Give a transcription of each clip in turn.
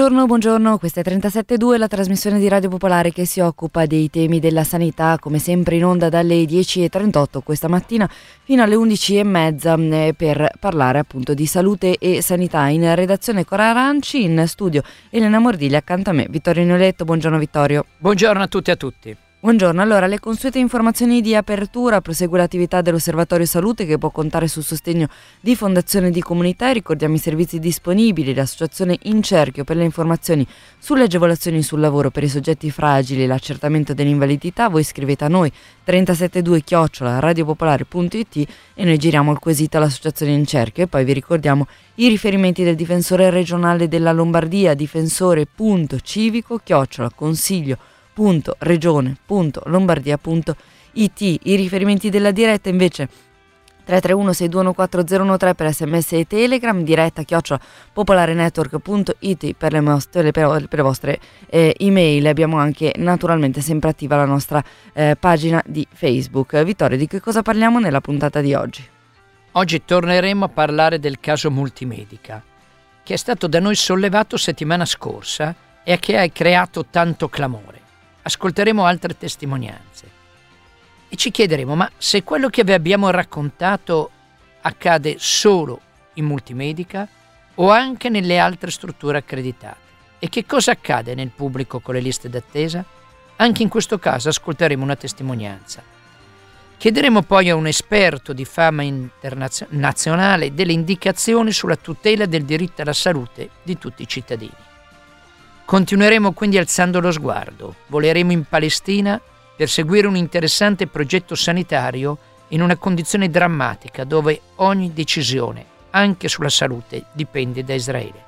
Buongiorno, buongiorno, questa è 37.2, la trasmissione di Radio Popolare che si occupa dei temi della sanità, come sempre in onda dalle 10.38 questa mattina fino alle 11.30 eh, per parlare appunto di salute e sanità. In redazione Cora Aranci, in studio Elena Mordiglia, accanto a me Vittorio Nioletto. Buongiorno Vittorio. Buongiorno a tutti e a tutti. Buongiorno, allora le consuete informazioni di apertura, prosegue l'attività dell'Osservatorio Salute che può contare sul sostegno di Fondazione di Comunità. E ricordiamo i servizi disponibili, l'associazione In Cerchio per le informazioni sulle agevolazioni sul lavoro per i soggetti fragili, l'accertamento dell'invalidità, voi scrivete a noi 372 chiocciola radiopopolare.it e noi giriamo il quesito all'associazione In Cerchio. E poi vi ricordiamo i riferimenti del difensore regionale della Lombardia, difensore.civico chiocciola consiglio www.regione.lombardia.it. I riferimenti della diretta invece 331 6214013 per sms e telegram, diretta chiocciola popolarenetwork.it per le, vostre, per, le vostre eh, email. Abbiamo anche naturalmente sempre attiva la nostra eh, pagina di Facebook. Vittorio, di che cosa parliamo nella puntata di oggi? Oggi torneremo a parlare del caso Multimedica, che è stato da noi sollevato settimana scorsa e che ha creato tanto clamore ascolteremo altre testimonianze e ci chiederemo ma se quello che vi abbiamo raccontato accade solo in multimedica o anche nelle altre strutture accreditate e che cosa accade nel pubblico con le liste d'attesa? Anche in questo caso ascolteremo una testimonianza. Chiederemo poi a un esperto di fama internazionale delle indicazioni sulla tutela del diritto alla salute di tutti i cittadini. Continueremo quindi alzando lo sguardo, voleremo in Palestina per seguire un interessante progetto sanitario in una condizione drammatica dove ogni decisione, anche sulla salute, dipende da Israele.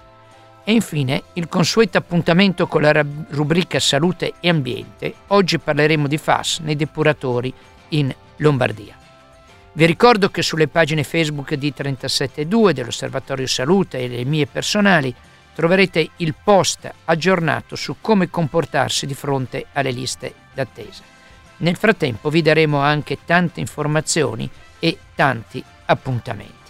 E infine il consueto appuntamento con la rubrica Salute e Ambiente. Oggi parleremo di FAS nei depuratori in Lombardia. Vi ricordo che sulle pagine Facebook di 372 dell'Osservatorio Salute e le mie personali troverete il post aggiornato su come comportarsi di fronte alle liste d'attesa. Nel frattempo vi daremo anche tante informazioni e tanti appuntamenti.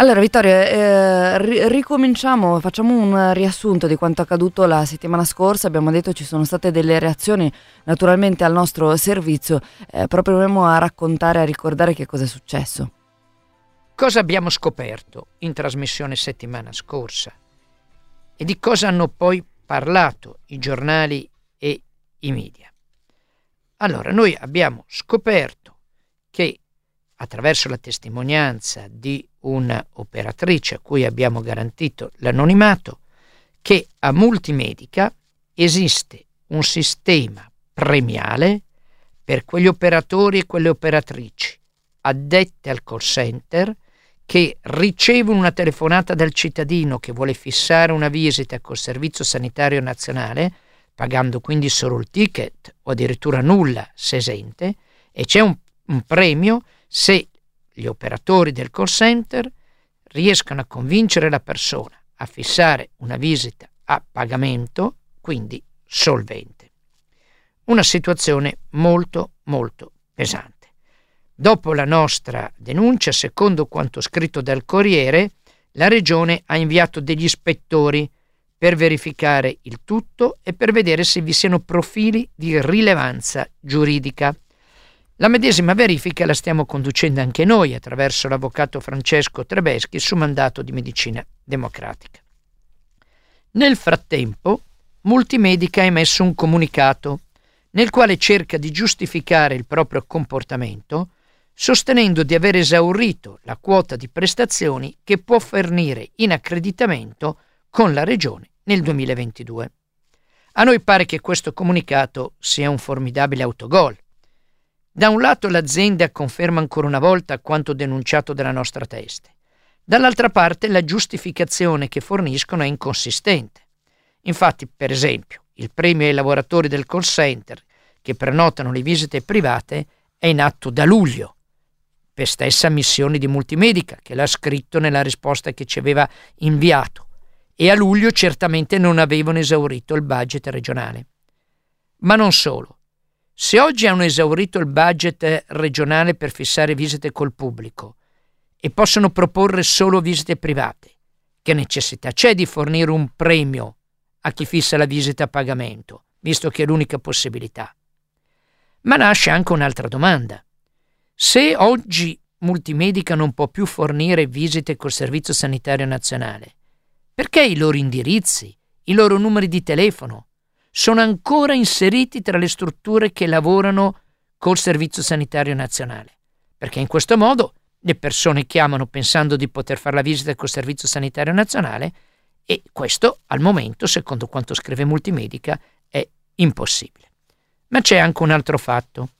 Allora Vittorio, eh, ricominciamo, facciamo un riassunto di quanto accaduto la settimana scorsa, abbiamo detto ci sono state delle reazioni naturalmente al nostro servizio, eh, proviamo a raccontare, a ricordare che cosa è successo. Cosa abbiamo scoperto in trasmissione settimana scorsa? E di cosa hanno poi parlato i giornali e i media? Allora, noi abbiamo scoperto che attraverso la testimonianza di un'operatrice a cui abbiamo garantito l'anonimato, che a Multimedica esiste un sistema premiale per quegli operatori e quelle operatrici addette al call center che ricevono una telefonata dal cittadino che vuole fissare una visita col Servizio Sanitario Nazionale, pagando quindi solo il ticket o addirittura nulla se esente, e c'è un, un premio se gli operatori del call center riescono a convincere la persona a fissare una visita a pagamento, quindi solvente. Una situazione molto molto pesante. Dopo la nostra denuncia, secondo quanto scritto dal Corriere, la Regione ha inviato degli ispettori per verificare il tutto e per vedere se vi siano profili di rilevanza giuridica. La medesima verifica la stiamo conducendo anche noi attraverso l'avvocato Francesco Trebeschi su mandato di medicina democratica. Nel frattempo, Multimedica ha emesso un comunicato nel quale cerca di giustificare il proprio comportamento sostenendo di aver esaurito la quota di prestazioni che può fornire in accreditamento con la Regione nel 2022. A noi pare che questo comunicato sia un formidabile autogol. Da un lato l'azienda conferma ancora una volta quanto denunciato dalla nostra teste, dall'altra parte la giustificazione che forniscono è inconsistente. Infatti, per esempio, il premio ai lavoratori del call center che prenotano le visite private è in atto da luglio per stessa missione di Multimedica, che l'ha scritto nella risposta che ci aveva inviato, e a luglio certamente non avevano esaurito il budget regionale. Ma non solo. Se oggi hanno esaurito il budget regionale per fissare visite col pubblico e possono proporre solo visite private. Che necessità c'è di fornire un premio a chi fissa la visita a pagamento, visto che è l'unica possibilità? Ma nasce anche un'altra domanda. Se oggi Multimedica non può più fornire visite col Servizio Sanitario Nazionale, perché i loro indirizzi, i loro numeri di telefono sono ancora inseriti tra le strutture che lavorano col Servizio Sanitario Nazionale? Perché in questo modo le persone chiamano pensando di poter fare la visita col Servizio Sanitario Nazionale e questo al momento, secondo quanto scrive Multimedica, è impossibile. Ma c'è anche un altro fatto.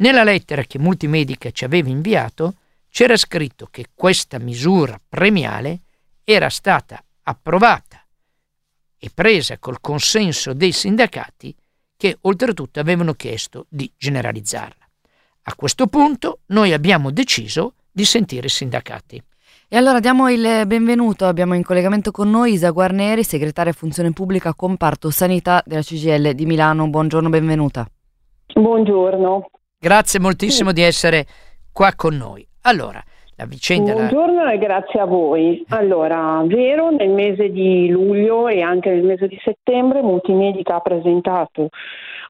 Nella lettera che Multimedica ci aveva inviato c'era scritto che questa misura premiale era stata approvata e presa col consenso dei sindacati che oltretutto avevano chiesto di generalizzarla. A questo punto noi abbiamo deciso di sentire i sindacati. E allora diamo il benvenuto, abbiamo in collegamento con noi Isa Guarneri, segretaria Funzione Pubblica Comparto Sanità della CGL di Milano. Buongiorno, benvenuta. Buongiorno. Grazie moltissimo sì. di essere qua con noi. Allora, la vicenda... Buongiorno la... e grazie a voi. Allora, vero, nel mese di luglio e anche nel mese di settembre Multimedica ha presentato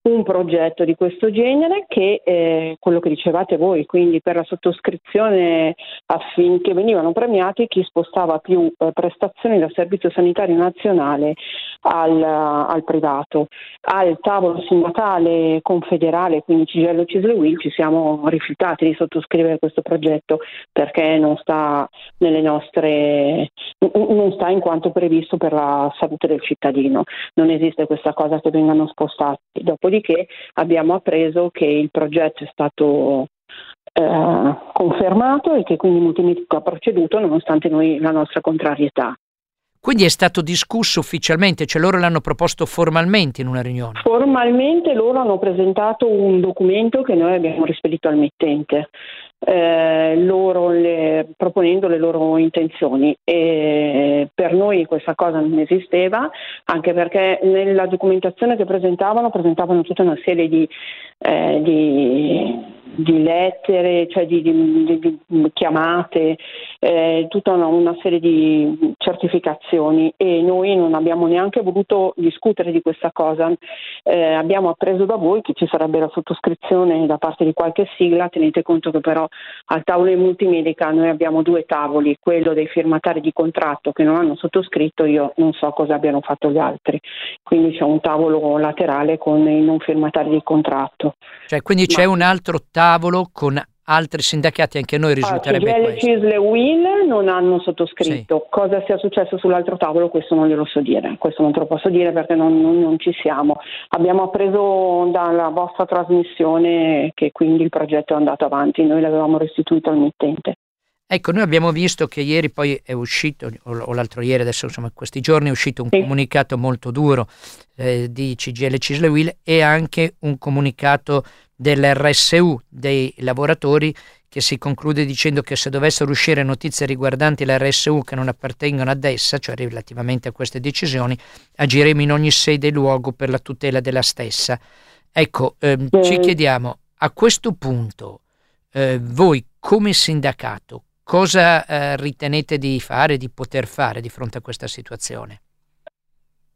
un progetto di questo genere che è quello che dicevate voi, quindi per la sottoscrizione affinché venivano premiati chi spostava più eh, prestazioni dal Servizio Sanitario Nazionale al, al, privato. Al tavolo sindacale confederale, quindi Cigello Cisle Will, ci siamo rifiutati di sottoscrivere questo progetto perché non sta nelle nostre non sta in quanto previsto per la salute del cittadino. Non esiste questa cosa che vengano spostati. Dopodiché abbiamo appreso che il progetto è stato eh, confermato e che quindi Multimedico ha proceduto nonostante noi la nostra contrarietà. Quindi è stato discusso ufficialmente, cioè loro l'hanno proposto formalmente in una riunione? Formalmente loro hanno presentato un documento che noi abbiamo rispedito al mittente. Eh, loro le, proponendo le loro intenzioni. E per noi questa cosa non esisteva anche perché nella documentazione che presentavano presentavano tutta una serie di, eh, di, di lettere, cioè di, di chiamate, eh, tutta una, una, serie di certificazioni. E noi non abbiamo neanche voluto discutere di questa cosa. Eh, abbiamo appreso da voi che ci sarebbe la sottoscrizione da parte di qualche sigla, tenete conto che però al tavolo di multimedica noi abbiamo due tavoli, quello dei firmatari di contratto che non hanno sottoscritto, io non so cosa abbiano fatto gli altri, quindi c'è un tavolo laterale con i non firmatari di contratto. Cioè, quindi c'è Ma... un altro tavolo con altri sindacati, anche noi risulterebbe ah, questo. Cisle e Will non hanno sottoscritto. Sì. Cosa sia successo sull'altro tavolo questo non glielo so dire, questo non te lo posso dire perché non, non, non ci siamo. Abbiamo appreso dalla vostra trasmissione che quindi il progetto è andato avanti, noi l'avevamo restituito al mittente. Ecco, noi abbiamo visto che ieri poi è uscito, o l'altro ieri, adesso insomma questi giorni è uscito un sì. comunicato molto duro eh, di CGL Cisle Will e anche un comunicato dell'RSU dei lavoratori che si conclude dicendo che se dovessero uscire notizie riguardanti l'RSU che non appartengono ad essa, cioè relativamente a queste decisioni, agiremo in ogni sede e luogo per la tutela della stessa. Ecco, ehm, sì. ci chiediamo a questo punto, eh, voi come sindacato, cosa eh, ritenete di fare, di poter fare di fronte a questa situazione?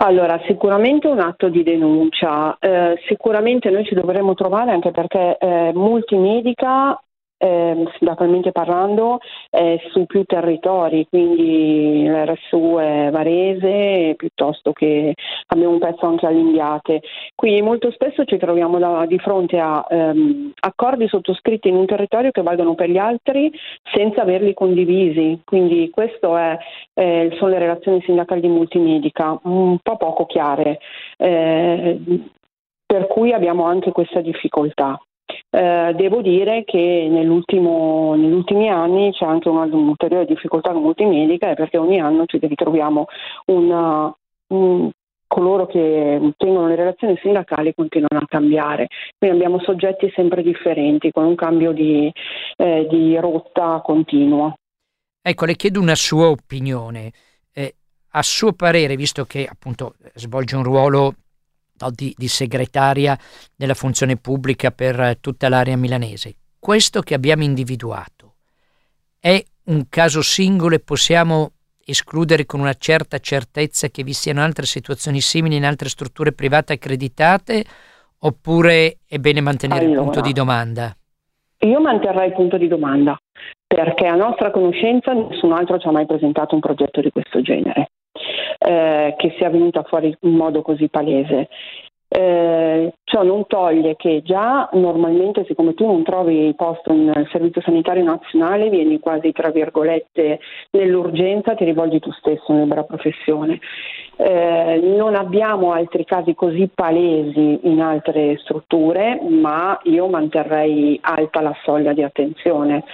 Allora, sicuramente un atto di denuncia, eh, sicuramente noi ci dovremmo trovare anche perché eh, Multimedica eh, sindacalmente parlando, è su più territori, quindi l'RSU è Varese piuttosto che abbiamo un pezzo anche all'Indiate. Quindi molto spesso ci troviamo da, di fronte a ehm, accordi sottoscritti in un territorio che valgono per gli altri senza averli condivisi. Quindi queste eh, sono le relazioni sindacali di multimedica, un po' poco chiare. Eh, per cui abbiamo anche questa difficoltà. Eh, devo dire che negli ultimi anni c'è anche un'ulteriore difficoltà multimedica perché ogni anno ci ritroviamo una, un, coloro che tengono le relazioni sindacali continuano a cambiare. Quindi abbiamo soggetti sempre differenti con un cambio di, eh, di rotta continuo. Ecco, le chiedo una sua opinione. Eh, a suo parere, visto che appunto svolge un ruolo di, di segretaria della funzione pubblica per tutta l'area milanese. Questo che abbiamo individuato è un caso singolo e possiamo escludere con una certa certezza che vi siano altre situazioni simili in altre strutture private accreditate oppure è bene mantenere allora, il punto di domanda? Io manterrei il punto di domanda perché a nostra conoscenza nessun altro ci ha mai presentato un progetto di questo genere. Eh, che sia venuta fuori in modo così palese. Eh, ciò non toglie che già normalmente siccome tu non trovi posto nel servizio sanitario nazionale vieni quasi tra virgolette nell'urgenza ti rivolgi tu stesso nella libera professione. Eh, non abbiamo altri casi così palesi in altre strutture ma io manterrei alta la soglia di attenzione.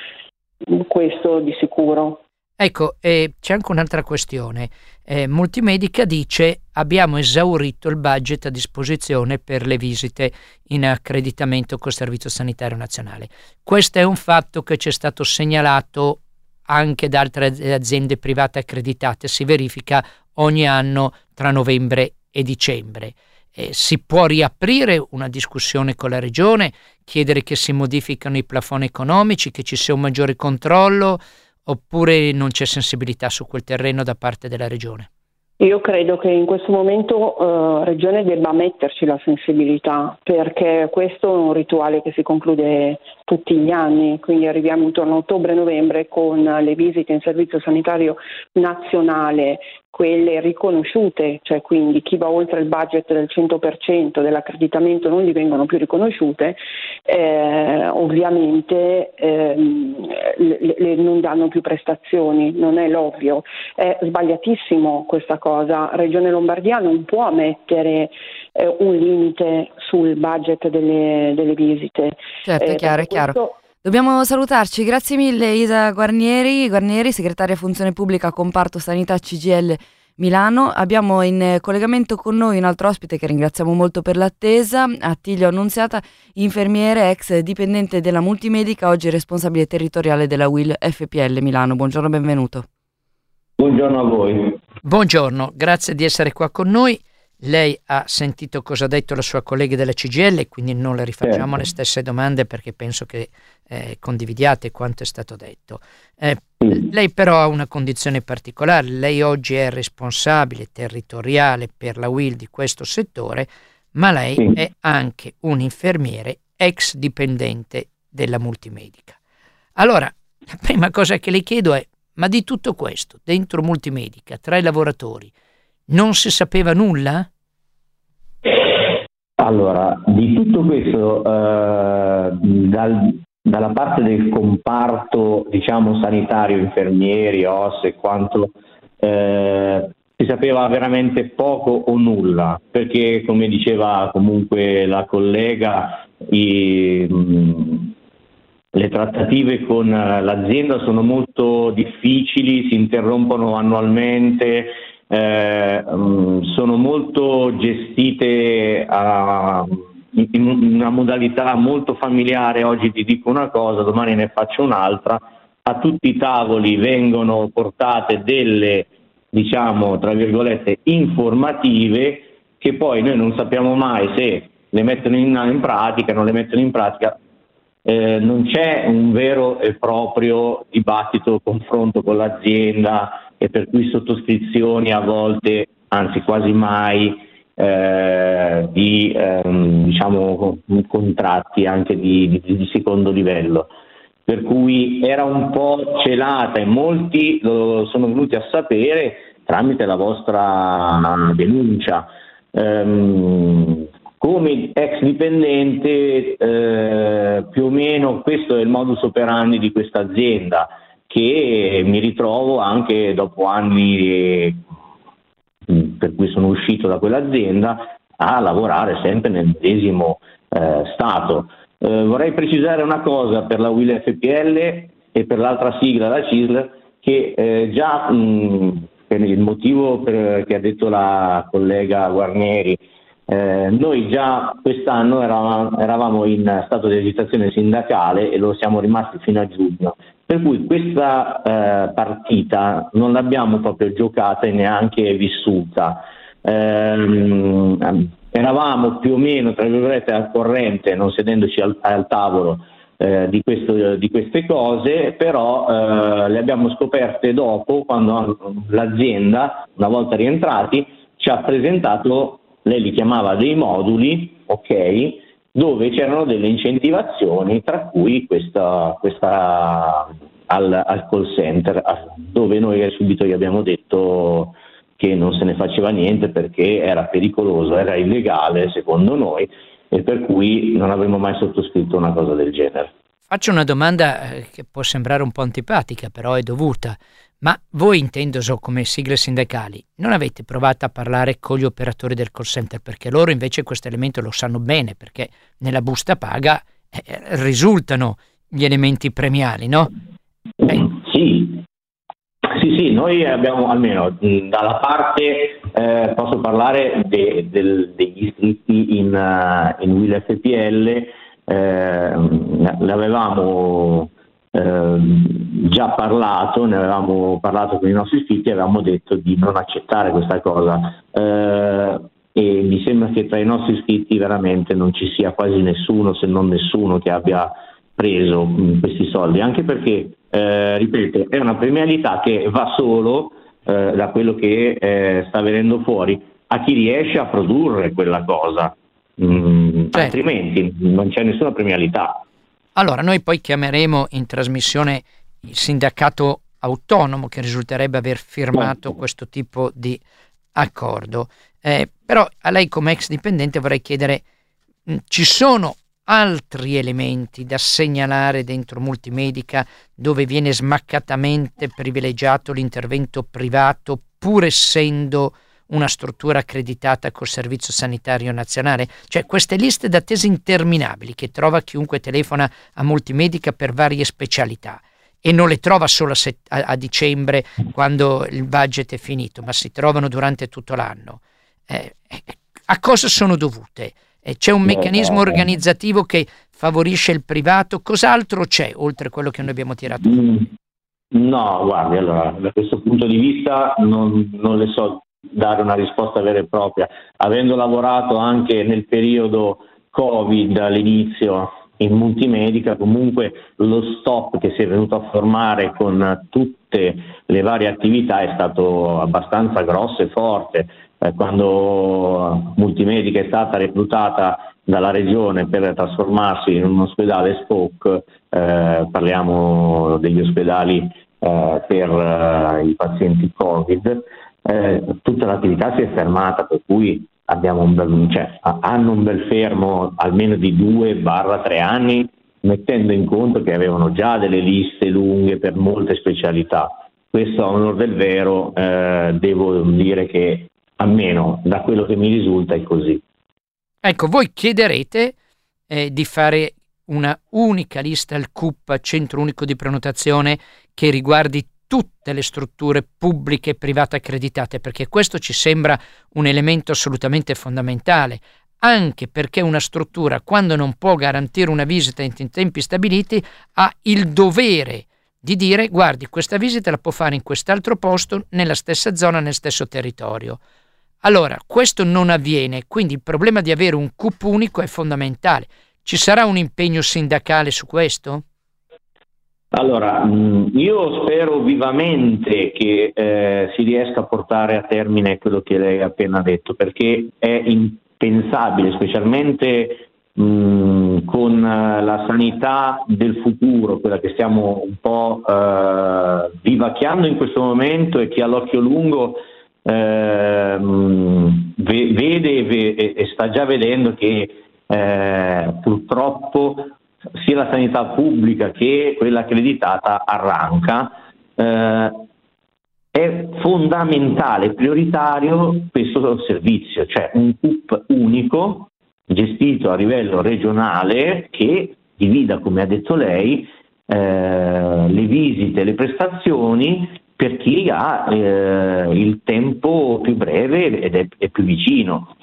Questo di sicuro Ecco, eh, c'è anche un'altra questione. Eh, Multimedica dice abbiamo esaurito il budget a disposizione per le visite in accreditamento col Servizio Sanitario Nazionale. Questo è un fatto che ci è stato segnalato anche da altre aziende private accreditate, si verifica ogni anno tra novembre e dicembre. Eh, si può riaprire una discussione con la Regione, chiedere che si modificano i plafoni economici, che ci sia un maggiore controllo, oppure non c'è sensibilità su quel terreno da parte della Regione? Io credo che in questo momento eh, Regione debba metterci la sensibilità perché questo è un rituale che si conclude tutti gli anni, quindi arriviamo intorno a ottobre-novembre con le visite in servizio sanitario nazionale quelle riconosciute, cioè quindi chi va oltre il budget del 100% dell'accreditamento non gli vengono più riconosciute, eh, ovviamente ehm, le, le non danno più prestazioni, non è l'ovvio. È sbagliatissimo questa cosa, Regione Lombardia non può mettere eh, un limite sul budget delle, delle visite. Certo, è eh, chiaro, è chiaro. Dobbiamo salutarci, grazie mille Isa Guarnieri, Guarnieri, segretaria Funzione Pubblica, comparto Sanità CGL Milano. Abbiamo in collegamento con noi un altro ospite che ringraziamo molto per l'attesa, Attilio Annunziata, infermiere ex dipendente della Multimedica, oggi responsabile territoriale della WIL FPL Milano. Buongiorno, benvenuto. Buongiorno a voi. Buongiorno, grazie di essere qua con noi. Lei ha sentito cosa ha detto la sua collega della CGL, quindi non le rifacciamo certo. le stesse domande perché penso che eh, condividiate quanto è stato detto. Eh, mm. Lei però ha una condizione particolare, lei oggi è responsabile territoriale per la WIL di questo settore, ma lei mm. è anche un infermiere ex dipendente della multimedica. Allora, la prima cosa che le chiedo è, ma di tutto questo, dentro multimedica, tra i lavoratori, non si sapeva nulla? Allora, di tutto questo, eh, dal, dalla parte del comparto diciamo, sanitario, infermieri, OS e quanto, eh, si sapeva veramente poco o nulla, perché come diceva comunque la collega, i, mh, le trattative con l'azienda sono molto difficili, si interrompono annualmente, eh, mm, sono molto gestite a, in una modalità molto familiare, oggi ti dico una cosa, domani ne faccio un'altra, a tutti i tavoli vengono portate delle, diciamo, tra virgolette, informative che poi noi non sappiamo mai se le mettono in, in pratica, non le mettono in pratica. Eh, non c'è un vero e proprio dibattito, confronto con l'azienda, e per cui sottoscrizioni a volte, anzi quasi mai, eh, di ehm, diciamo, contratti anche di, di, di, secondo livello. Per cui era un po' celata e molti lo sono venuti a sapere tramite la vostra denuncia. Um, come ex dipendente eh, più o meno questo è il modus operandi di questa azienda che mi ritrovo anche dopo anni mm, per cui sono uscito da quell'azienda a lavorare sempre nel medesimo eh, stato. Eh, vorrei precisare una cosa per la WIL FPL e per l'altra sigla, la CISL, che eh, già mh, mm, per il motivo per, che ha detto la collega Guarnieri, eh, noi già quest'anno eravamo, eravamo, in stato di agitazione sindacale e lo siamo rimasti fino a giugno, per cui questa eh, partita non l'abbiamo proprio giocata e neanche vissuta. Eh, eravamo più o meno, tra virgolette, al corrente, non sedendoci al, al tavolo, eh, di, questo, di, queste cose, però eh, le abbiamo scoperte dopo quando l'azienda, una volta rientrati, ci ha presentato, lei li chiamava dei moduli, ok, dove c'erano delle incentivazioni, tra cui questa, questa al, al, call center, dove noi subito gli abbiamo detto che non se ne faceva niente perché era pericoloso, era illegale secondo noi e per cui non avremmo mai sottoscritto una cosa del genere. Faccio una domanda eh, che può sembrare un po' antipatica, però è dovuta. Ma voi, intendo so, come sigle sindacali, non avete provato a parlare con gli operatori del call center? Perché loro invece questo elemento lo sanno bene, perché nella busta paga eh, risultano gli elementi premiali, no? Eh. Sì, sì, sì, noi abbiamo almeno dalla parte, eh, posso parlare de, de, degli iscritti in, uh, in Will FPL, eh, avevamo eh, già parlato, ne avevamo parlato con i nostri iscritti e avevamo detto di non accettare questa cosa. Eh, e mi sembra che tra i nostri iscritti veramente non ci sia quasi nessuno, se non nessuno, che abbia preso mh, questi soldi, anche perché, eh, ripeto, è una premialità che va solo eh, da quello che eh, sta venendo fuori a chi riesce a produrre quella cosa, mm, certo. altrimenti non c'è nessuna premialità. Allora, noi poi chiameremo in trasmissione il sindacato autonomo che risulterebbe aver firmato questo tipo di accordo. Eh, però a lei come ex dipendente vorrei chiedere, mh, ci sono altri elementi da segnalare dentro Multimedica dove viene smaccatamente privilegiato l'intervento privato pur essendo una struttura accreditata col Servizio Sanitario Nazionale? Cioè queste liste d'attesa interminabili che trova chiunque telefona a Multimedica per varie specialità e non le trova solo a, set- a-, a dicembre quando il budget è finito, ma si trovano durante tutto l'anno. Eh, eh a cosa sono dovute? Eh, c'è un meccanismo organizzativo che favorisce il privato? Cos'altro c'è oltre a quello che noi abbiamo tirato? Mm, no, guardi, allora, da questo punto di vista non, non le so dare una risposta vera e propria. Avendo lavorato anche nel periodo Covid all'inizio in multimedica, comunque lo stop che si è venuto a formare con tutte le varie attività è stato abbastanza grosso e forte. Eh, quando Multimedica è stata reclutata dalla regione per trasformarsi in un ospedale SPOC, eh, parliamo degli ospedali eh, per eh, i pazienti Covid, eh, tutta l'attività si è fermata, per cui un bel, cioè, hanno un bel fermo almeno di 2-3 anni, mettendo in conto che avevano già delle liste lunghe per molte specialità. Questo a onore del vero eh, devo dire che almeno da quello che mi risulta è così. Ecco, voi chiederete eh, di fare una unica lista al CUP, Centro Unico di Prenotazione, che riguardi tutte le strutture pubbliche e private accreditate, perché questo ci sembra un elemento assolutamente fondamentale, anche perché una struttura, quando non può garantire una visita in tempi stabiliti, ha il dovere di dire guardi, questa visita la può fare in quest'altro posto, nella stessa zona, nel stesso territorio. Allora, questo non avviene, quindi il problema di avere un CUP unico è fondamentale. Ci sarà un impegno sindacale su questo? Allora, mm, io spero vivamente che eh, si riesca a portare a termine quello che lei ha appena detto, perché è impensabile, specialmente mm, con la sanità del futuro, quella che stiamo un po' eh, vivacchiando in questo momento e che all'occhio lungo eh, vede e, sta già vedendo che eh, purtroppo sia la sanità pubblica che quella accreditata arranca, eh, è fondamentale, prioritario questo servizio, cioè un CUP unico gestito a livello regionale che divida, come ha detto lei, eh, le visite, le prestazioni per chi ha eh, il tempo più breve ed è, è più vicino.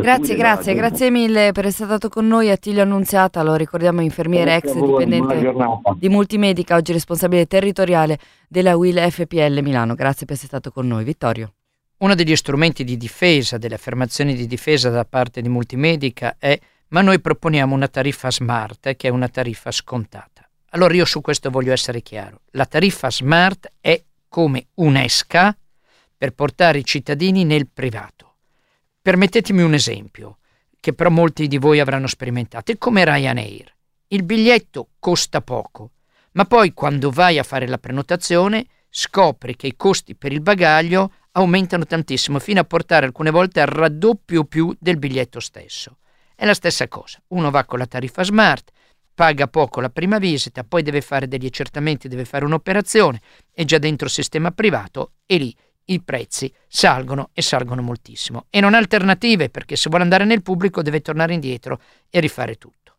Grazie, grazie, grazie mille per essere stato con noi. Attilio Annunziata, lo ricordiamo, infermiere ex dipendente di Multimedica, oggi responsabile territoriale della WIL FPL Milano. Grazie per essere stato con noi, Vittorio. Uno degli strumenti di difesa, delle affermazioni di difesa da parte di Multimedica è ma noi proponiamo una tariffa smart che è una tariffa scontata. Allora io su questo voglio essere chiaro. La tariffa smart è come un'esca per portare i cittadini nel privato. Permettetemi un esempio, che però molti di voi avranno sperimentato, è come Ryanair. Il biglietto costa poco, ma poi quando vai a fare la prenotazione scopri che i costi per il bagaglio aumentano tantissimo, fino a portare alcune volte al raddoppio più del biglietto stesso. È la stessa cosa, uno va con la tariffa smart, paga poco la prima visita, poi deve fare degli accertamenti, deve fare un'operazione, è già dentro sistema privato e lì i prezzi salgono e salgono moltissimo. E non ha alternative perché se vuole andare nel pubblico deve tornare indietro e rifare tutto.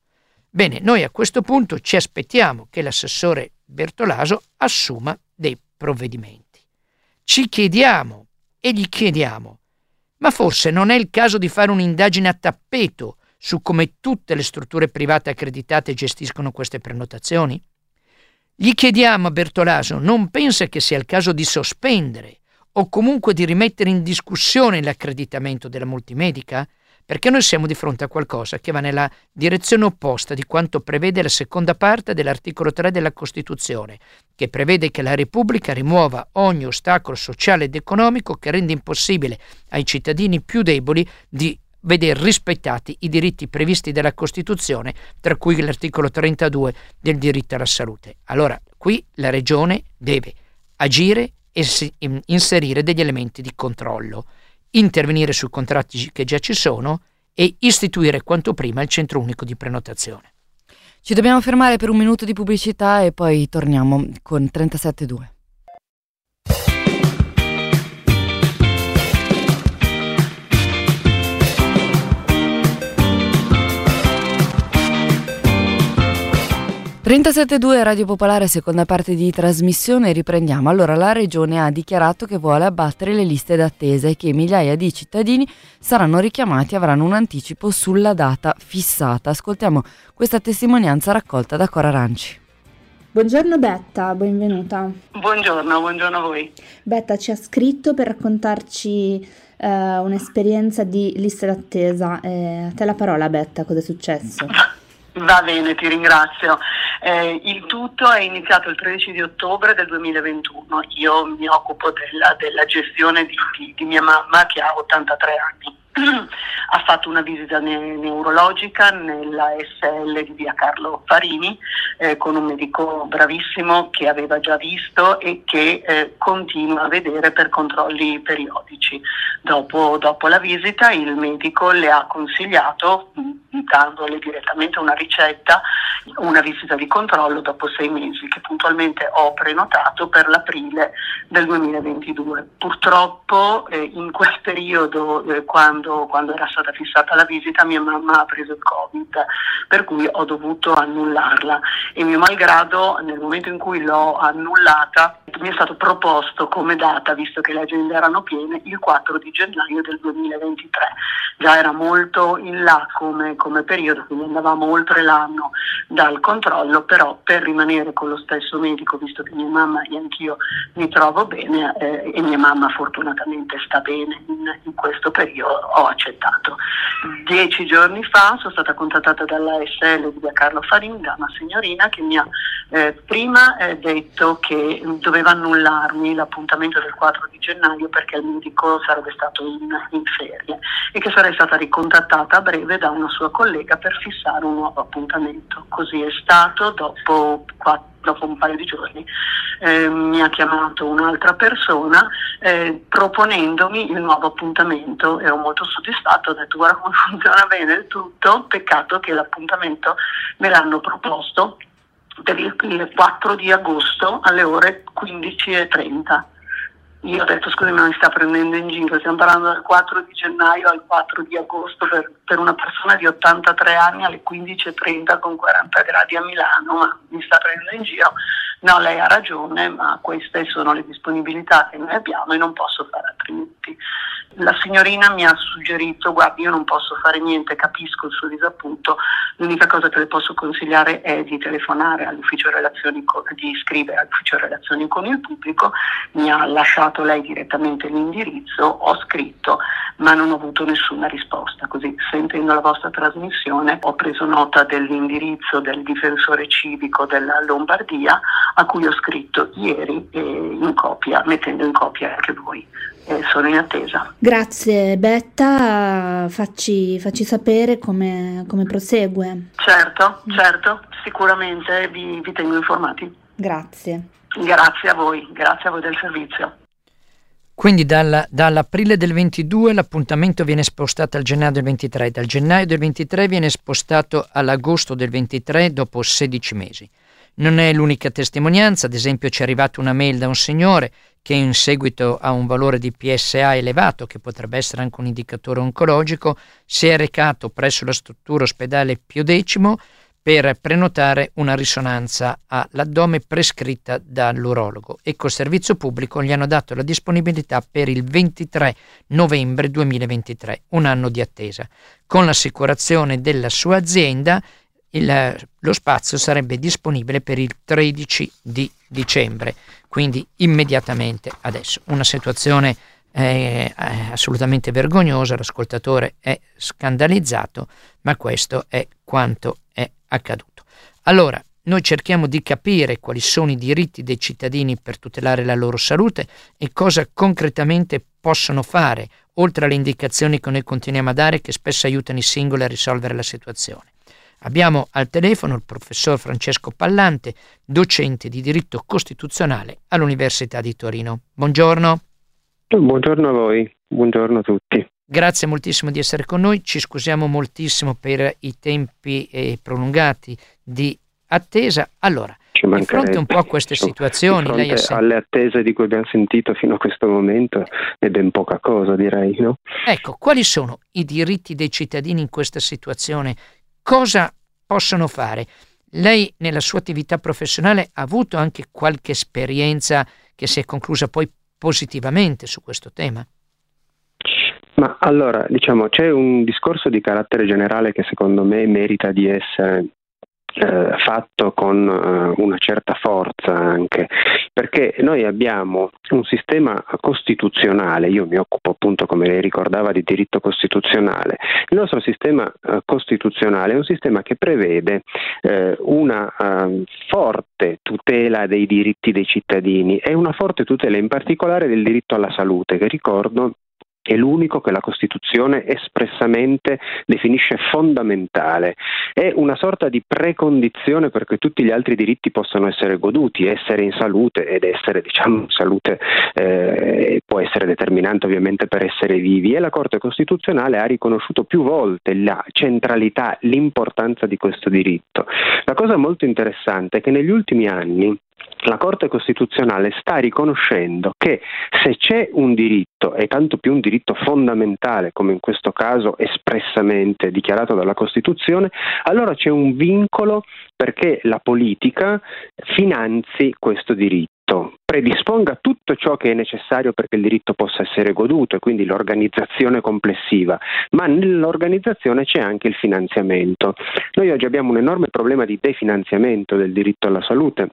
Bene, noi a questo punto ci aspettiamo che l'assessore Bertolaso assuma dei provvedimenti. Ci chiediamo e gli chiediamo, ma forse non è il caso di fare un'indagine a tappeto su come tutte le strutture private accreditate gestiscono queste prenotazioni? Gli chiediamo a Bertolaso, non pensa che sia il caso di sospendere o comunque di rimettere in discussione l'accreditamento della multimedica? Perché noi siamo di fronte a qualcosa che va nella direzione opposta di quanto prevede la seconda parte dell'articolo 3 della Costituzione, che prevede che la Repubblica rimuova ogni ostacolo sociale ed economico che rende impossibile ai cittadini più deboli di vedere rispettati i diritti previsti dalla Costituzione, tra cui l'articolo 32 del diritto alla salute. Allora, qui la Regione deve agire e inserire degli elementi di controllo, intervenire sui contratti che già ci sono e istituire quanto prima il centro unico di prenotazione. Ci dobbiamo fermare per un minuto di pubblicità e poi torniamo con 37.2. 37.2 Radio Popolare, seconda parte di trasmissione, riprendiamo. Allora, la Regione ha dichiarato che vuole abbattere le liste d'attesa e che migliaia di cittadini saranno richiamati e avranno un anticipo sulla data fissata. Ascoltiamo questa testimonianza raccolta da Cora Aranci. Buongiorno Betta, benvenuta. Buongiorno, buongiorno a voi. Betta ci ha scritto per raccontarci eh, un'esperienza di liste d'attesa. Eh, a te la parola Betta, cosa è successo? Va bene, ti ringrazio. Eh, il tutto è iniziato il 13 di ottobre del 2021. Io mi occupo della, della gestione di, di, mia mamma che ha 83 anni. ha fatto una visita ne- neurologica nella SL di via Carlo Farini eh, con un medico bravissimo che aveva già visto e che eh, continua a vedere per controlli periodici. Dopo, dopo, la visita il medico le ha consigliato, dandole direttamente una ricetta, una visita di controllo dopo sei mesi che puntualmente ho prenotato per l'aprile del 2022. Purtroppo eh, in quel periodo, eh, quando quando, quando, era stata fissata la visita mia mamma ha preso il covid per cui ho dovuto annullarla. E mio malgrado nel momento in cui l'ho annullata mi è stato proposto come data visto che le agende erano piene il 4 di gennaio del 2023 già era molto in là come, come periodo quindi andavamo oltre l'anno dal controllo però per rimanere con lo stesso medico visto che mia mamma e anch'io mi trovo bene eh, e mia mamma fortunatamente sta bene in, in questo periodo ho accettato. Dieci giorni fa sono stata contattata dalla SL di Carlo Farin da una signorina che mi ha eh, prima eh, detto che doveva annullarmi l'appuntamento del 4 di gennaio perché il medico sarebbe stato in, in ferie e che sarei stata ricontattata a breve da una sua collega per fissare un nuovo appuntamento. Così è stato dopo quattro dopo un paio di giorni eh, mi ha chiamato un'altra persona eh, proponendomi il nuovo appuntamento. Ero molto soddisfatto, ho detto guarda come funziona bene il tutto, peccato che l'appuntamento me l'hanno proposto il, il 4 di agosto alle ore 15.30 io ho detto scusi ma mi sta prendendo in giro, stiamo parlando dal 4 di gennaio al 4 di agosto per, per una persona di 83 anni alle 15.30 con 40 gradi a Milano, ma mi sta prendendo in giro. no lei ha ragione ma queste sono le disponibilità che noi abbiamo e non posso fare altrimenti. La signorina mi ha suggerito, guardi io non posso fare niente, capisco il suo disappunto, l'unica cosa che le posso consigliare è di telefonare all'ufficio relazioni, con, di scrivere all'ufficio relazioni con il pubblico, mi ha lasciato lei direttamente l'indirizzo, ho scritto ma non ho avuto nessuna risposta, così sentendo la vostra trasmissione ho preso nota dell'indirizzo del difensore civico della Lombardia a cui ho scritto ieri eh, in copia, mettendo in copia anche voi. Eh, sono in attesa. Grazie Betta, facci, facci sapere come, come, prosegue. Certo, certo, sicuramente vi, vi tengo informati. Grazie. Grazie a voi, grazie a voi del servizio. Quindi dalla, dall'aprile del 22 l'appuntamento viene spostato al gennaio del 23, dal gennaio del 23 viene spostato all'agosto del 23 dopo 16 mesi. Non è l'unica testimonianza, ad esempio ci è arrivata una mail da un signore che in seguito a un valore di PSA elevato, che potrebbe essere anche un indicatore oncologico, si è recato presso la struttura ospedale Pio X per prenotare una risonanza all'addome prescritta dall'urologo e col servizio pubblico gli hanno dato la disponibilità per il 23 novembre 2023, un anno di attesa. Con l'assicurazione della sua azienda il, lo spazio sarebbe disponibile per il 13 di dicembre, quindi immediatamente adesso. Una situazione eh, assolutamente vergognosa, l'ascoltatore è scandalizzato, ma questo è quanto è accaduto. Allora, noi cerchiamo di capire quali sono i diritti dei cittadini per tutelare la loro salute e cosa concretamente possono fare, oltre alle indicazioni che noi continuiamo a dare che spesso aiutano i singoli a risolvere la situazione. Abbiamo al telefono il professor Francesco Pallante, docente di diritto costituzionale all'Università di Torino. Buongiorno. Buongiorno a voi, buongiorno a tutti. Grazie moltissimo di essere con noi, ci scusiamo moltissimo per i tempi eh, prolungati di attesa. Allora, di fronte un po' a queste diciamo, situazioni, lei ha alle attese di cui abbiamo sentito fino a questo momento è ben poca cosa, direi. No? Ecco, quali sono i diritti dei cittadini in questa situazione cosa possono fare? Lei nella sua attività professionale ha avuto anche qualche esperienza che si è conclusa poi positivamente su questo tema? Ma allora, diciamo, c'è un discorso di carattere generale che secondo me merita di essere eh, fatto con eh, una certa forza anche, perché noi abbiamo un sistema costituzionale, io mi occupo appunto come lei ricordava di diritto costituzionale, il nostro sistema eh, costituzionale è un sistema che prevede eh, una uh, forte tutela dei diritti dei cittadini e una forte tutela in particolare del diritto alla salute, che ricordo è l'unico che la Costituzione espressamente definisce fondamentale. È una sorta di precondizione perché tutti gli altri diritti possano essere goduti, essere in salute ed essere, diciamo, salute eh, può essere determinante ovviamente per essere vivi e la Corte Costituzionale ha riconosciuto più volte la centralità, l'importanza di questo diritto. La cosa molto interessante è che negli ultimi anni la Corte Costituzionale sta riconoscendo che se c'è un diritto, e tanto più un diritto fondamentale, come in questo caso espressamente dichiarato dalla Costituzione, allora c'è un vincolo perché la politica finanzi questo diritto predisponga tutto ciò che è necessario perché il diritto possa essere goduto e quindi l'organizzazione complessiva, ma nell'organizzazione c'è anche il finanziamento. Noi oggi abbiamo un enorme problema di definanziamento del diritto alla salute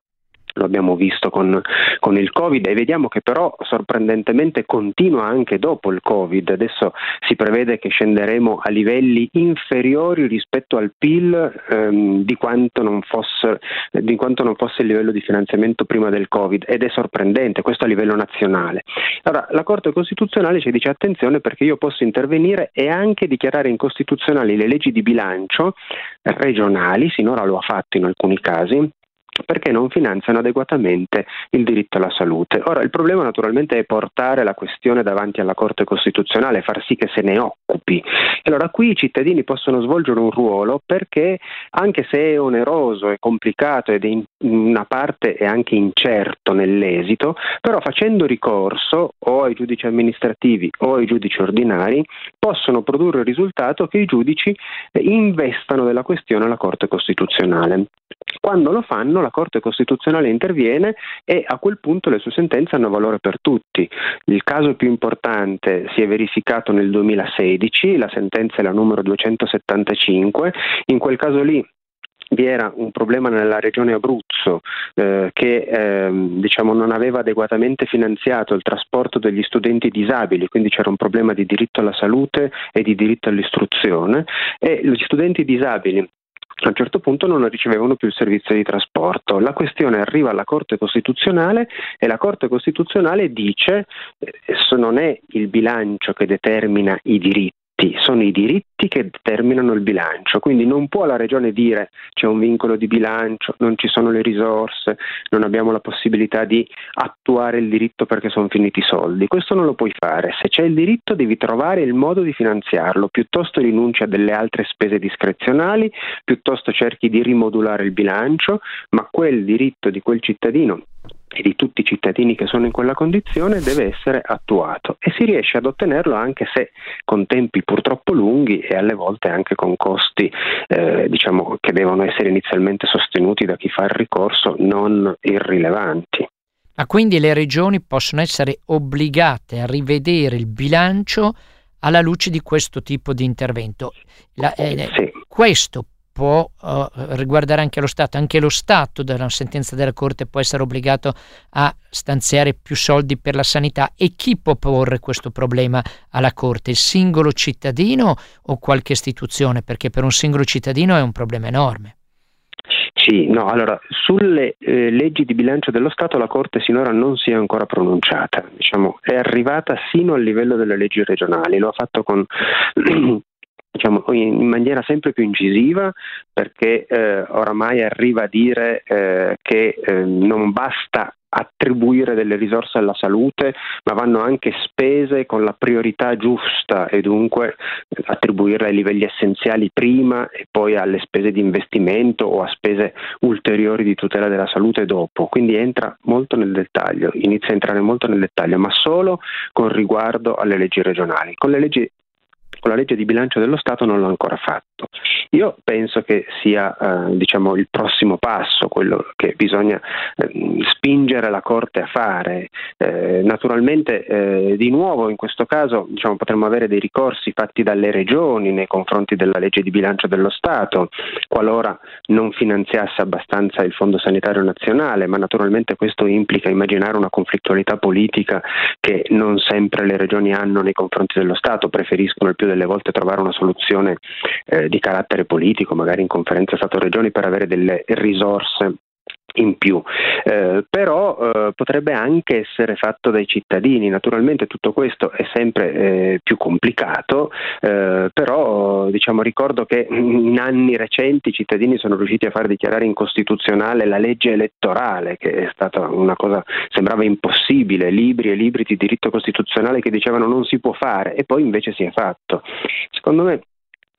lo abbiamo visto con, con, il Covid e vediamo che però sorprendentemente continua anche dopo il Covid. Adesso si prevede che scenderemo a livelli inferiori rispetto al PIL ehm, di, quanto fosse, di, quanto non fosse il livello di finanziamento prima del Covid ed è sorprendente, questo a livello nazionale. Allora, la Corte Costituzionale ci dice attenzione perché io posso intervenire e anche dichiarare incostituzionali le leggi di bilancio regionali, sinora lo ha fatto in alcuni casi, perché non finanziano adeguatamente il diritto alla salute. Ora, il problema naturalmente è portare la questione davanti alla Corte Costituzionale, far sì che se ne occupi. Allora qui i cittadini possono svolgere un ruolo perché, anche se è oneroso, è complicato ed è una parte è anche incerto nell'esito, però facendo ricorso o ai giudici amministrativi o ai giudici ordinari possono produrre il risultato che i giudici eh, investano della questione alla Corte Costituzionale. Quando lo fanno la Corte Costituzionale interviene e a quel punto le sue sentenze hanno valore per tutti. Il caso più importante si è verificato nel 2016, la sentenza è la numero 275, in quel caso lì vi era un problema nella regione Abruzzo eh, che eh, diciamo, non aveva adeguatamente finanziato il trasporto degli studenti disabili, quindi c'era un problema di diritto alla salute e di diritto all'istruzione e gli studenti disabili a un certo punto non ricevevano più il servizio di trasporto. La questione arriva alla Corte Costituzionale e la Corte Costituzionale dice che eh, non è il bilancio che determina i diritti, sono i diritti che determinano il bilancio, quindi non può la Regione dire c'è un vincolo di bilancio, non ci sono le risorse, non abbiamo la possibilità di attuare il diritto perché sono finiti i soldi, questo non lo puoi fare, se c'è il diritto devi trovare il modo di finanziarlo, piuttosto rinunci a delle altre spese discrezionali, piuttosto cerchi di rimodulare il bilancio, ma quel diritto di quel cittadino e di tutti i cittadini che sono in quella condizione deve essere attuato e si riesce ad ottenerlo anche se con tempi purtroppo lunghi e alle volte anche con costi eh, diciamo, che devono essere inizialmente sostenuti da chi fa il ricorso non irrilevanti. Ma quindi le regioni possono essere obbligate a rivedere il bilancio alla luce di questo tipo di intervento. La, eh, sì. Questo può uh, riguardare anche lo Stato, anche lo Stato dalla sentenza della Corte può essere obbligato a stanziare più soldi per la sanità e chi può porre questo problema alla Corte? Il singolo cittadino o qualche istituzione? Perché per un singolo cittadino è un problema enorme. Sì, no, allora sulle eh, leggi di bilancio dello Stato la Corte sinora non si è ancora pronunciata, diciamo, è arrivata sino al livello delle leggi regionali, lo ha fatto con diciamo, in maniera sempre più incisiva perché eh, oramai arriva a dire eh, che eh, non basta attribuire delle risorse alla salute, ma vanno anche spese con la priorità giusta e dunque attribuirle ai livelli essenziali prima e poi alle spese di investimento o a spese ulteriori di tutela della salute dopo. Quindi entra molto nel dettaglio, inizia a entrare molto nel dettaglio, ma solo con riguardo alle leggi regionali. Con le leggi con la legge di bilancio dello Stato non l'ha ancora fatto. Io penso che sia eh, diciamo, il prossimo passo, quello che bisogna eh, spingere la Corte a fare. Eh, naturalmente eh, di nuovo in questo caso diciamo, potremmo avere dei ricorsi fatti dalle regioni nei confronti della legge di bilancio dello Stato, qualora non finanziasse abbastanza il Fondo Sanitario Nazionale, ma naturalmente questo implica immaginare una conflittualità politica che non sempre le regioni hanno nei confronti dello Stato, preferiscono il più delle volte trovare una soluzione eh, di carattere politico, magari in conferenza Stato-Regioni per avere delle risorse in più, eh, però eh, potrebbe anche essere fatto dai cittadini, naturalmente tutto questo è sempre eh, più complicato, eh, però diciamo, ricordo che in anni recenti i cittadini sono riusciti a far dichiarare incostituzionale la legge elettorale, che è stata una cosa, sembrava impossibile, libri e libri di diritto costituzionale che dicevano non si può fare e poi invece si è fatto. Secondo me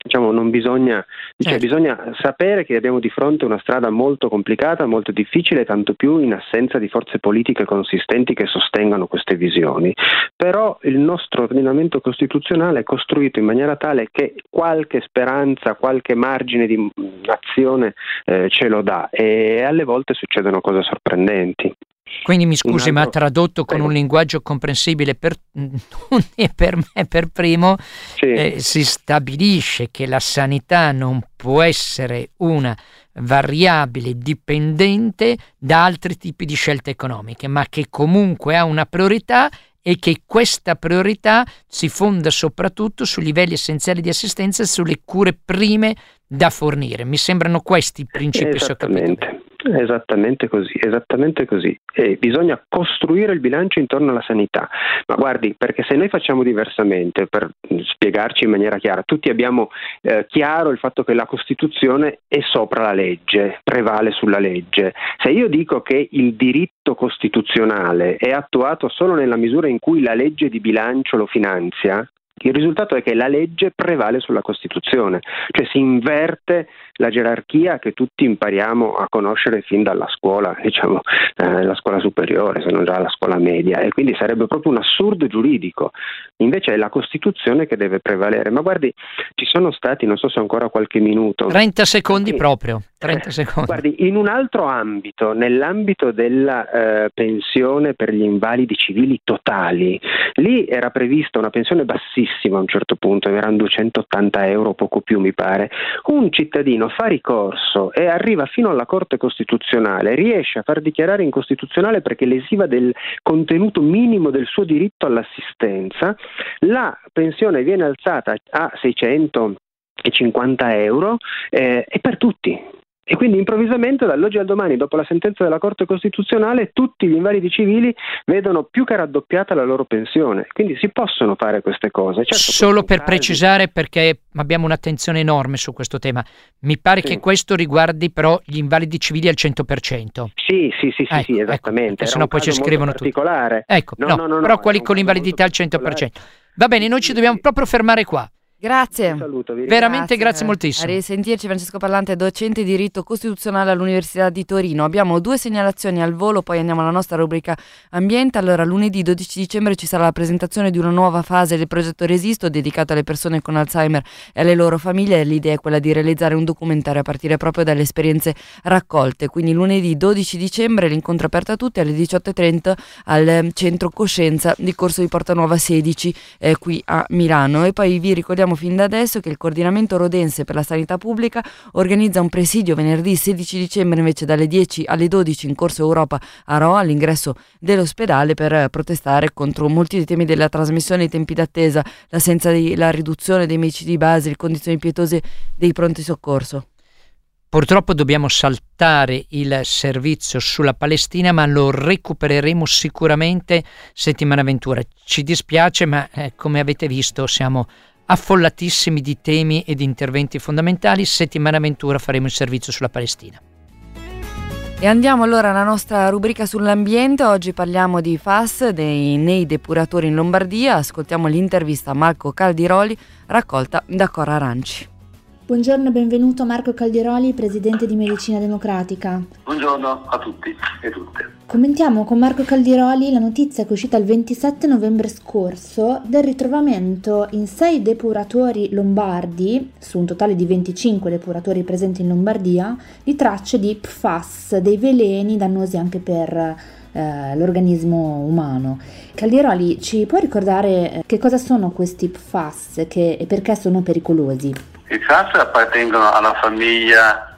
diciamo, non bisogna, cioè, certo. bisogna sapere che abbiamo di fronte una strada molto complicata, molto difficile, tanto più in assenza di forze politiche consistenti che sostengano queste visioni. Però il nostro ordinamento costituzionale è costruito in maniera tale che qualche speranza, qualche margine di azione eh, ce lo dà e alle volte succedono cose sorprendenti. Quindi mi scusi, ma tradotto con un linguaggio comprensibile per e per me per primo, sì. eh, si stabilisce che la sanità non può essere una variabile dipendente da altri tipi di scelte economiche, ma che comunque ha una priorità e che questa priorità si fonda soprattutto sui livelli essenziali di assistenza e sulle cure prime da fornire. Mi sembrano questi i principi, se ho capito. Esattamente così, esattamente così. E bisogna costruire il bilancio intorno alla sanità. Ma guardi, perché se noi facciamo diversamente, per spiegarci in maniera chiara, tutti abbiamo eh, chiaro il fatto che la Costituzione è sopra la legge, prevale sulla legge. Se io dico che il diritto costituzionale è attuato solo nella misura in cui la legge di bilancio lo finanzia, Il risultato è che la legge prevale sulla Costituzione, cioè si inverte la gerarchia che tutti impariamo a conoscere fin dalla scuola, diciamo, eh, la scuola superiore, se non già la scuola media, e quindi sarebbe proprio un assurdo giuridico. Invece è la Costituzione che deve prevalere. Ma guardi, ci sono stati, non so se ancora qualche minuto. 30 secondi sì. proprio. 30 secondi. Guardi, in un altro ambito, nell'ambito della eh, pensione per gli invalidi civili totali, lì era prevista una pensione bassissima a un certo punto, erano 280 euro, poco più mi pare. Un cittadino fa ricorso e arriva fino alla Corte Costituzionale, riesce a far dichiarare incostituzionale perché lesiva del contenuto minimo del suo diritto all'assistenza, la pensione viene alzata a 650 euro eh, e per tutti, e quindi improvvisamente dall'oggi al domani, dopo la sentenza della Corte Costituzionale, tutti gli invalidi civili vedono più che raddoppiata la loro pensione. Quindi si possono fare queste cose. Certo, Solo per casi... precisare, perché abbiamo un'attenzione enorme su questo tema, mi pare sì. che questo riguardi però gli invalidi civili al 100%. Sì, sì, sì, ecco, sì ecco, esattamente. Ecco, se no poi ci scrivono tutti. Ecco, no, no, no, no però quelli con l'invalidità al 100%. Va bene, noi ci dobbiamo proprio fermare qua. Grazie. Saluto, Veramente grazie, grazie moltissimo. A risentirci Francesco Pallante, docente di diritto costituzionale all'Università di Torino. Abbiamo due segnalazioni al volo, poi andiamo alla nostra rubrica ambiente. Allora, lunedì 12 dicembre ci sarà la presentazione di una nuova fase del progetto Resisto dedicato alle persone con Alzheimer e alle loro famiglie. L'idea è quella di realizzare un documentario a partire proprio dalle esperienze raccolte. Quindi lunedì 12 dicembre l'incontro è aperto a tutti alle 18.30 al Centro Coscienza di Corso di Porta Nuova 16 eh, qui a Milano. E poi vi ricordiamo Sappiamo fin da adesso che il coordinamento rodense per la sanità pubblica organizza un presidio venerdì 16 dicembre invece dalle 10 alle 12 in corso Europa a Roma all'ingresso dell'ospedale per protestare contro molti dei temi della trasmissione, i tempi d'attesa, l'assenza di, la riduzione dei medici di base, le condizioni pietose dei pronti soccorso. Purtroppo dobbiamo saltare il servizio sulla Palestina, ma lo recupereremo sicuramente settimana ventura. Ci dispiace, ma eh, come avete visto siamo affollatissimi di temi e di interventi fondamentali. Settimana Ventura faremo il servizio sulla Palestina. E andiamo allora alla nostra rubrica sull'ambiente. Oggi parliamo di FAS, dei nei depuratori in Lombardia. Ascoltiamo l'intervista a Marco Caldiroli raccolta da Cora Aranci. Buongiorno e benvenuto Marco Caldiroli, presidente di Medicina Democratica. Buongiorno a tutti e tutte. Commentiamo con Marco Caldiroli la notizia che è uscita il 27 novembre scorso del ritrovamento in sei depuratori lombardi, su un totale di 25 depuratori presenti in Lombardia, di tracce di PFAS, dei veleni dannosi anche per eh, l'organismo umano. Caldiroli, ci può ricordare eh, che cosa sono questi PFAS che, e perché sono pericolosi? I FAS appartengono alla famiglia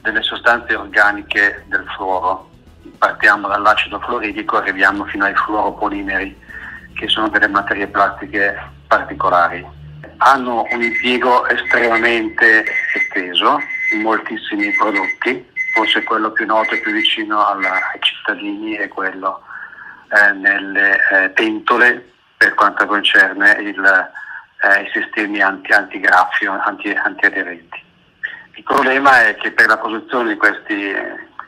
delle sostanze organiche del fluoro. Partiamo dall'acido fluoridico e arriviamo fino ai fluoropolimeri, che sono delle materie plastiche particolari. Hanno un impiego estremamente esteso in moltissimi prodotti, forse quello più noto e più vicino alla, ai cittadini è quello eh, nelle eh, pentole per quanto concerne il eh, i sistemi anti, antigraffio, anti, antiaderenti. Il problema è che per la produzione di, questi,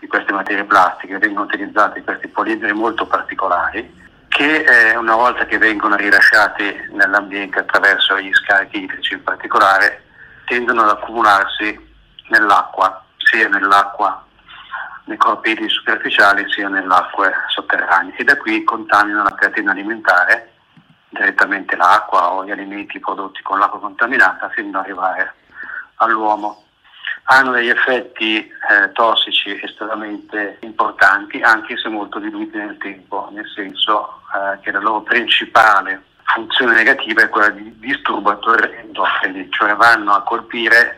di queste materie plastiche vengono utilizzati questi polimeri molto particolari che eh, una volta che vengono rilasciati nell'ambiente attraverso gli scarichi idrici in particolare tendono ad accumularsi nell'acqua, sia nell'acqua nei corpi superficiali sia nelle acque sotterranee e da qui contaminano la catena alimentare direttamente l'acqua o gli alimenti prodotti con l'acqua contaminata fino ad arrivare all'uomo. Hanno degli effetti eh, tossici estremamente importanti, anche se molto diluiti nel tempo, nel senso eh, che la loro principale funzione negativa è quella di disturbatori endocrini, cioè vanno a colpire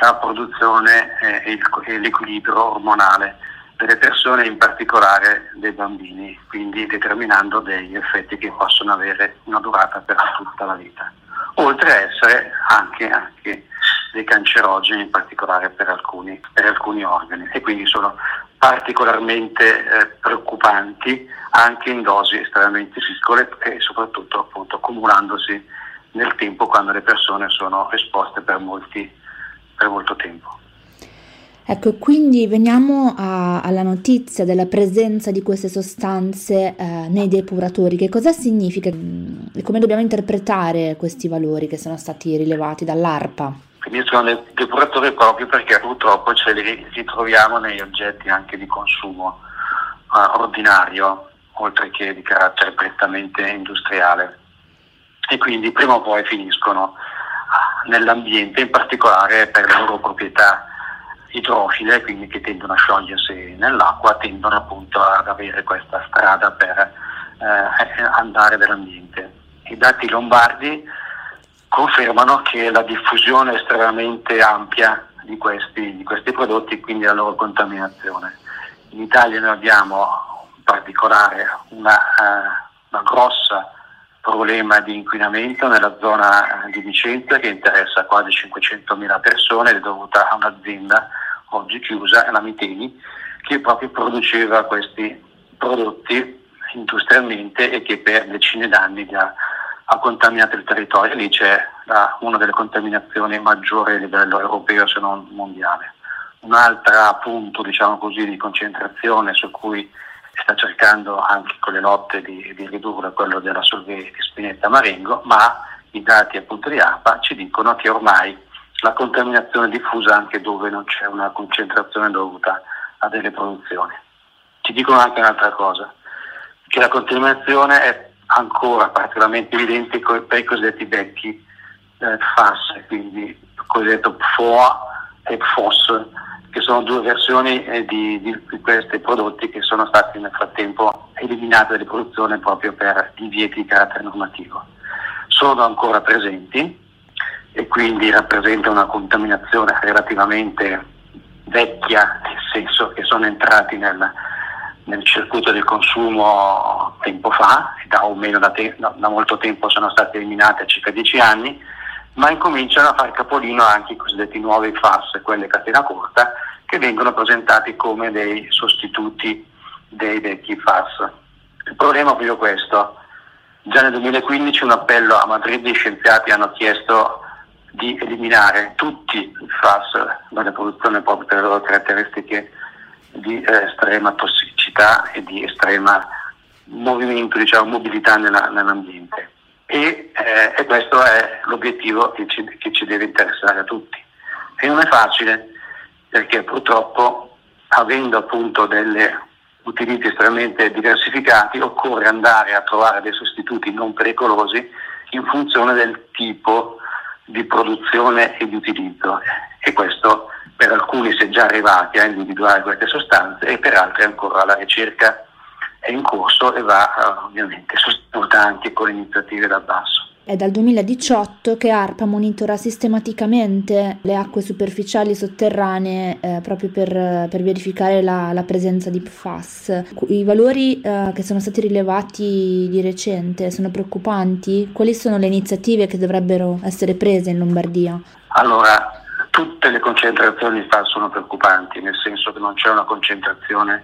la produzione e l'equilibrio ormonale delle persone, in particolare dei bambini, quindi determinando degli effetti che possono avere una durata per tutta la vita, oltre a essere anche, anche dei cancerogeni, in particolare per alcuni, per alcuni organi, e quindi sono particolarmente eh, preoccupanti anche in dosi estremamente piccole e soprattutto appunto accumulandosi nel tempo quando le persone sono esposte per, molti, per molto tempo. Ecco, quindi veniamo a, alla notizia della presenza di queste sostanze eh, nei depuratori. Che cosa significa mm, e come dobbiamo interpretare questi valori che sono stati rilevati dall'ARPA? Finiscono nei depuratori proprio perché purtroppo ce li ritroviamo negli oggetti anche di consumo uh, ordinario, oltre che di carattere prettamente industriale. E quindi prima o poi finiscono nell'ambiente, in particolare per le loro proprietà idrofile, quindi che tendono a sciogliersi nell'acqua, tendono appunto ad avere questa strada per eh, andare nell'ambiente. I dati lombardi confermano che la diffusione è estremamente ampia di questi, di questi prodotti, quindi la loro contaminazione. In Italia noi abbiamo in particolare una, uh, una grossa problema di inquinamento nella zona di Vicenza che interessa quasi 500.000 persone, è dovuta a un'azienda oggi chiusa, la Miteni, che proprio produceva questi prodotti industrialmente e che per decine d'anni ha, ha contaminato il territorio. Lì c'è la, una delle contaminazioni maggiori a livello europeo se non mondiale. Un altro punto diciamo così, di concentrazione su cui sta cercando anche con le lotte di, di ridurre quello della Solvay di Spinetta Marengo, ma i dati appunto di APA ci dicono che ormai la contaminazione è diffusa anche dove non c'è una concentrazione dovuta a delle produzioni. Ci dicono anche un'altra cosa, che la contaminazione è ancora particolarmente evidente per i cosiddetti vecchi eh, FAS, quindi il cosiddetto PFOA e PFOS, che sono due versioni eh, di, di, questi prodotti che sono stati nel frattempo eliminati dalle produzioni proprio per divieti di carattere normativo. Sono ancora presenti e quindi rappresentano una contaminazione relativamente vecchia, nel senso che sono entrati nel, nel circuito del consumo tempo fa, da, o meno da, te, da, molto tempo sono stati eliminati a circa dieci anni, ma incominciano a fare capolino anche i cosiddetti nuovi FAS, quelle catena corta, che vengono presentati come dei sostituti dei vecchi FAS. Il problema è proprio questo. Già nel 2015 un appello a Madrid gli scienziati hanno chiesto di eliminare tutti i FAS dalle produzioni proprio per le loro caratteristiche di eh, estrema tossicità e di estrema movimento, diciamo, mobilità nella, nell'ambiente. E, eh, e, questo è l'obiettivo che ci, che ci deve interessare a tutti. E non è facile perché purtroppo avendo appunto degli utilizzi estremamente diversificati occorre andare a trovare dei sostituti non pericolosi in funzione del tipo di produzione e di utilizzo e questo per alcuni si è già arrivati a individuare queste sostanze e per altri ancora la ricerca è in corso e va eh, ovviamente sostenuta anche con iniziative da basso. È dal 2018 che ARPA monitora sistematicamente le acque superficiali sotterranee eh, proprio per, per, verificare la, la, presenza di PFAS. I valori eh, che sono stati rilevati di recente sono preoccupanti? Quali sono le iniziative che dovrebbero essere prese in Lombardia? Allora, tutte le concentrazioni di PFAS sono preoccupanti, nel senso che non c'è una concentrazione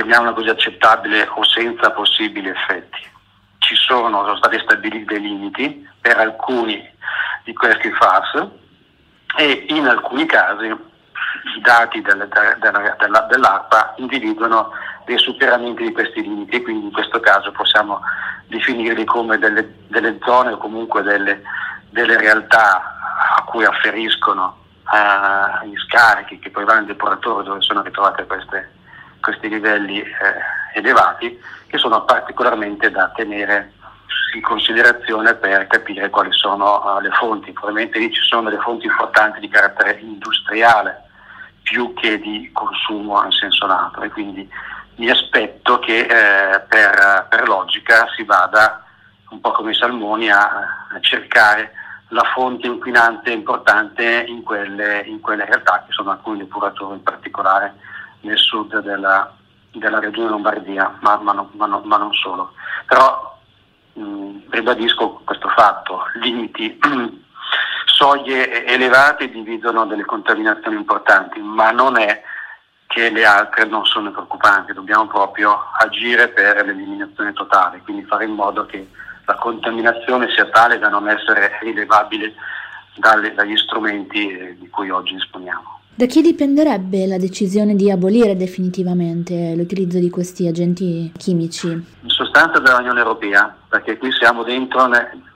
chiamiamola così accettabile o senza possibili effetti. Ci sono, sono stati stabiliti dei limiti per alcuni di questi FAS e in alcuni casi i dati delle, della, della, dell'ARPA individuano dei superamenti di questi limiti quindi in questo caso possiamo definirli come delle, delle zone o comunque delle, delle, realtà a cui afferiscono uh, gli scarichi che poi vanno in depuratore dove sono ritrovate queste, questi livelli eh, elevati che sono particolarmente da tenere in considerazione per capire quali sono uh, le fonti. Probabilmente lì ci sono delle fonti importanti di carattere industriale più che di consumo in senso lato e quindi mi aspetto che eh, per, per, logica si vada un po' come i salmoni a, a cercare la fonte inquinante importante in quelle, in quelle realtà che sono alcuni depuratori in particolare nel sud della, della regione Lombardia, ma, ma, no, ma, no, ma non solo. Però mh, ribadisco questo fatto, limiti, soglie elevate dividono delle contaminazioni importanti, ma non è che le altre non sono preoccupanti, dobbiamo proprio agire per l'eliminazione totale, quindi fare in modo che la contaminazione sia tale da non essere rilevabile dalle, dagli strumenti di cui oggi disponiamo. Da chi dipenderebbe la decisione di abolire definitivamente l'utilizzo di questi agenti chimici? In sostanza dall'Unione Europea, perché qui siamo dentro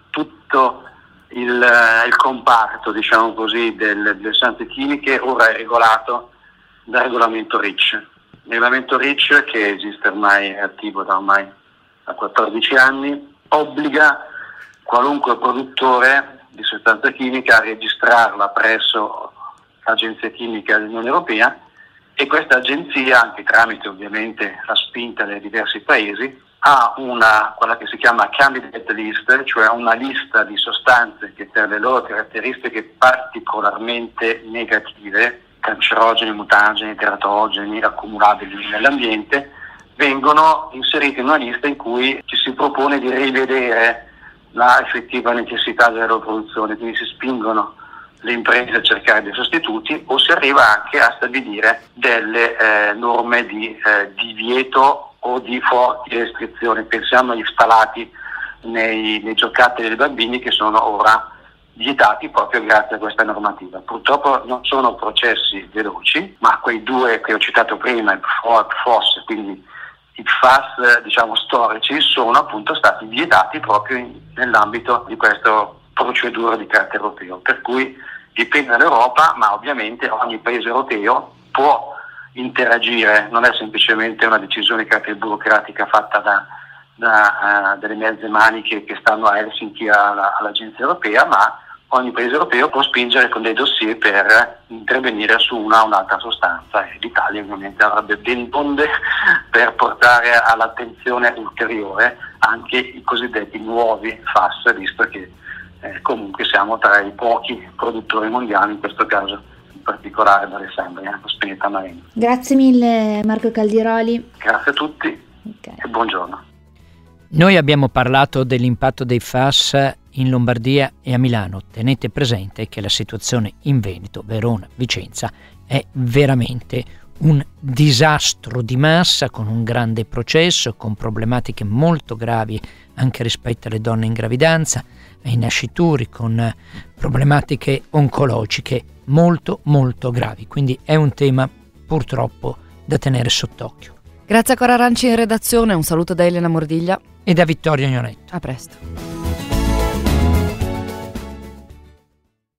tutto il, eh, il comparto, diciamo così, delle, delle sostanze chimiche, ora è regolato dal regolamento RICH. Il regolamento RICH, che esiste ormai, è attivo da ormai da 14 anni, obbliga qualunque produttore di sostanza chimica a registrarla presso l'Agenzia Chimica dell'Unione Europea e questa agenzia, anche tramite ovviamente la spinta dei diversi paesi, ha una, quella che si chiama candidate list, cioè una lista di sostanze che per le loro caratteristiche particolarmente negative, cancerogeni, mutageni, teratogeni, accumulabili nell'ambiente, vengono inserite in una lista in cui ci si propone di rivedere la effettiva necessità della loro produzione, quindi si spingono le imprese a cercare dei sostituti o si arriva anche a stabilire delle eh, norme di eh, divieto o di forti restrizioni. Pensiamo agli stalati nei, nei giocattoli dei bambini che sono ora vietati proprio grazie a questa normativa. Purtroppo non sono processi veloci, ma quei due che ho citato prima, il FO il FOS, quindi i FAS diciamo, storici, sono appunto stati vietati proprio in, nell'ambito di questa procedura di carattere europeo. Per cui dipende dall'Europa, ma ovviamente ogni paese europeo può interagire, non è semplicemente una decisione burocratica fatta da, da uh, delle mezze maniche che stanno a Helsinki alla, all'Agenzia europea, ma ogni paese europeo può spingere con dei dossier per intervenire su una o un'altra sostanza. E l'Italia ovviamente avrebbe ben bonde per portare all'attenzione ulteriore anche i cosiddetti nuovi FAS, visto che eh, comunque siamo tra i pochi produttori mondiali, in questo caso in particolare d'Alessandria, con Spinetta Marina. Grazie mille Marco Caldiroli. Grazie a tutti okay. e buongiorno. Noi abbiamo parlato dell'impatto dei FAS in Lombardia e a Milano. Tenete presente che la situazione in Veneto, Verona, Vicenza è veramente un disastro di massa con un grande processo, con problematiche molto gravi anche rispetto alle donne in gravidanza, ai nascituri, con problematiche oncologiche molto molto gravi. Quindi è un tema purtroppo da tenere sott'occhio. Grazie a Cora Aranci in redazione, un saluto da Elena Mordiglia e da Vittorio Gnonetto. A presto.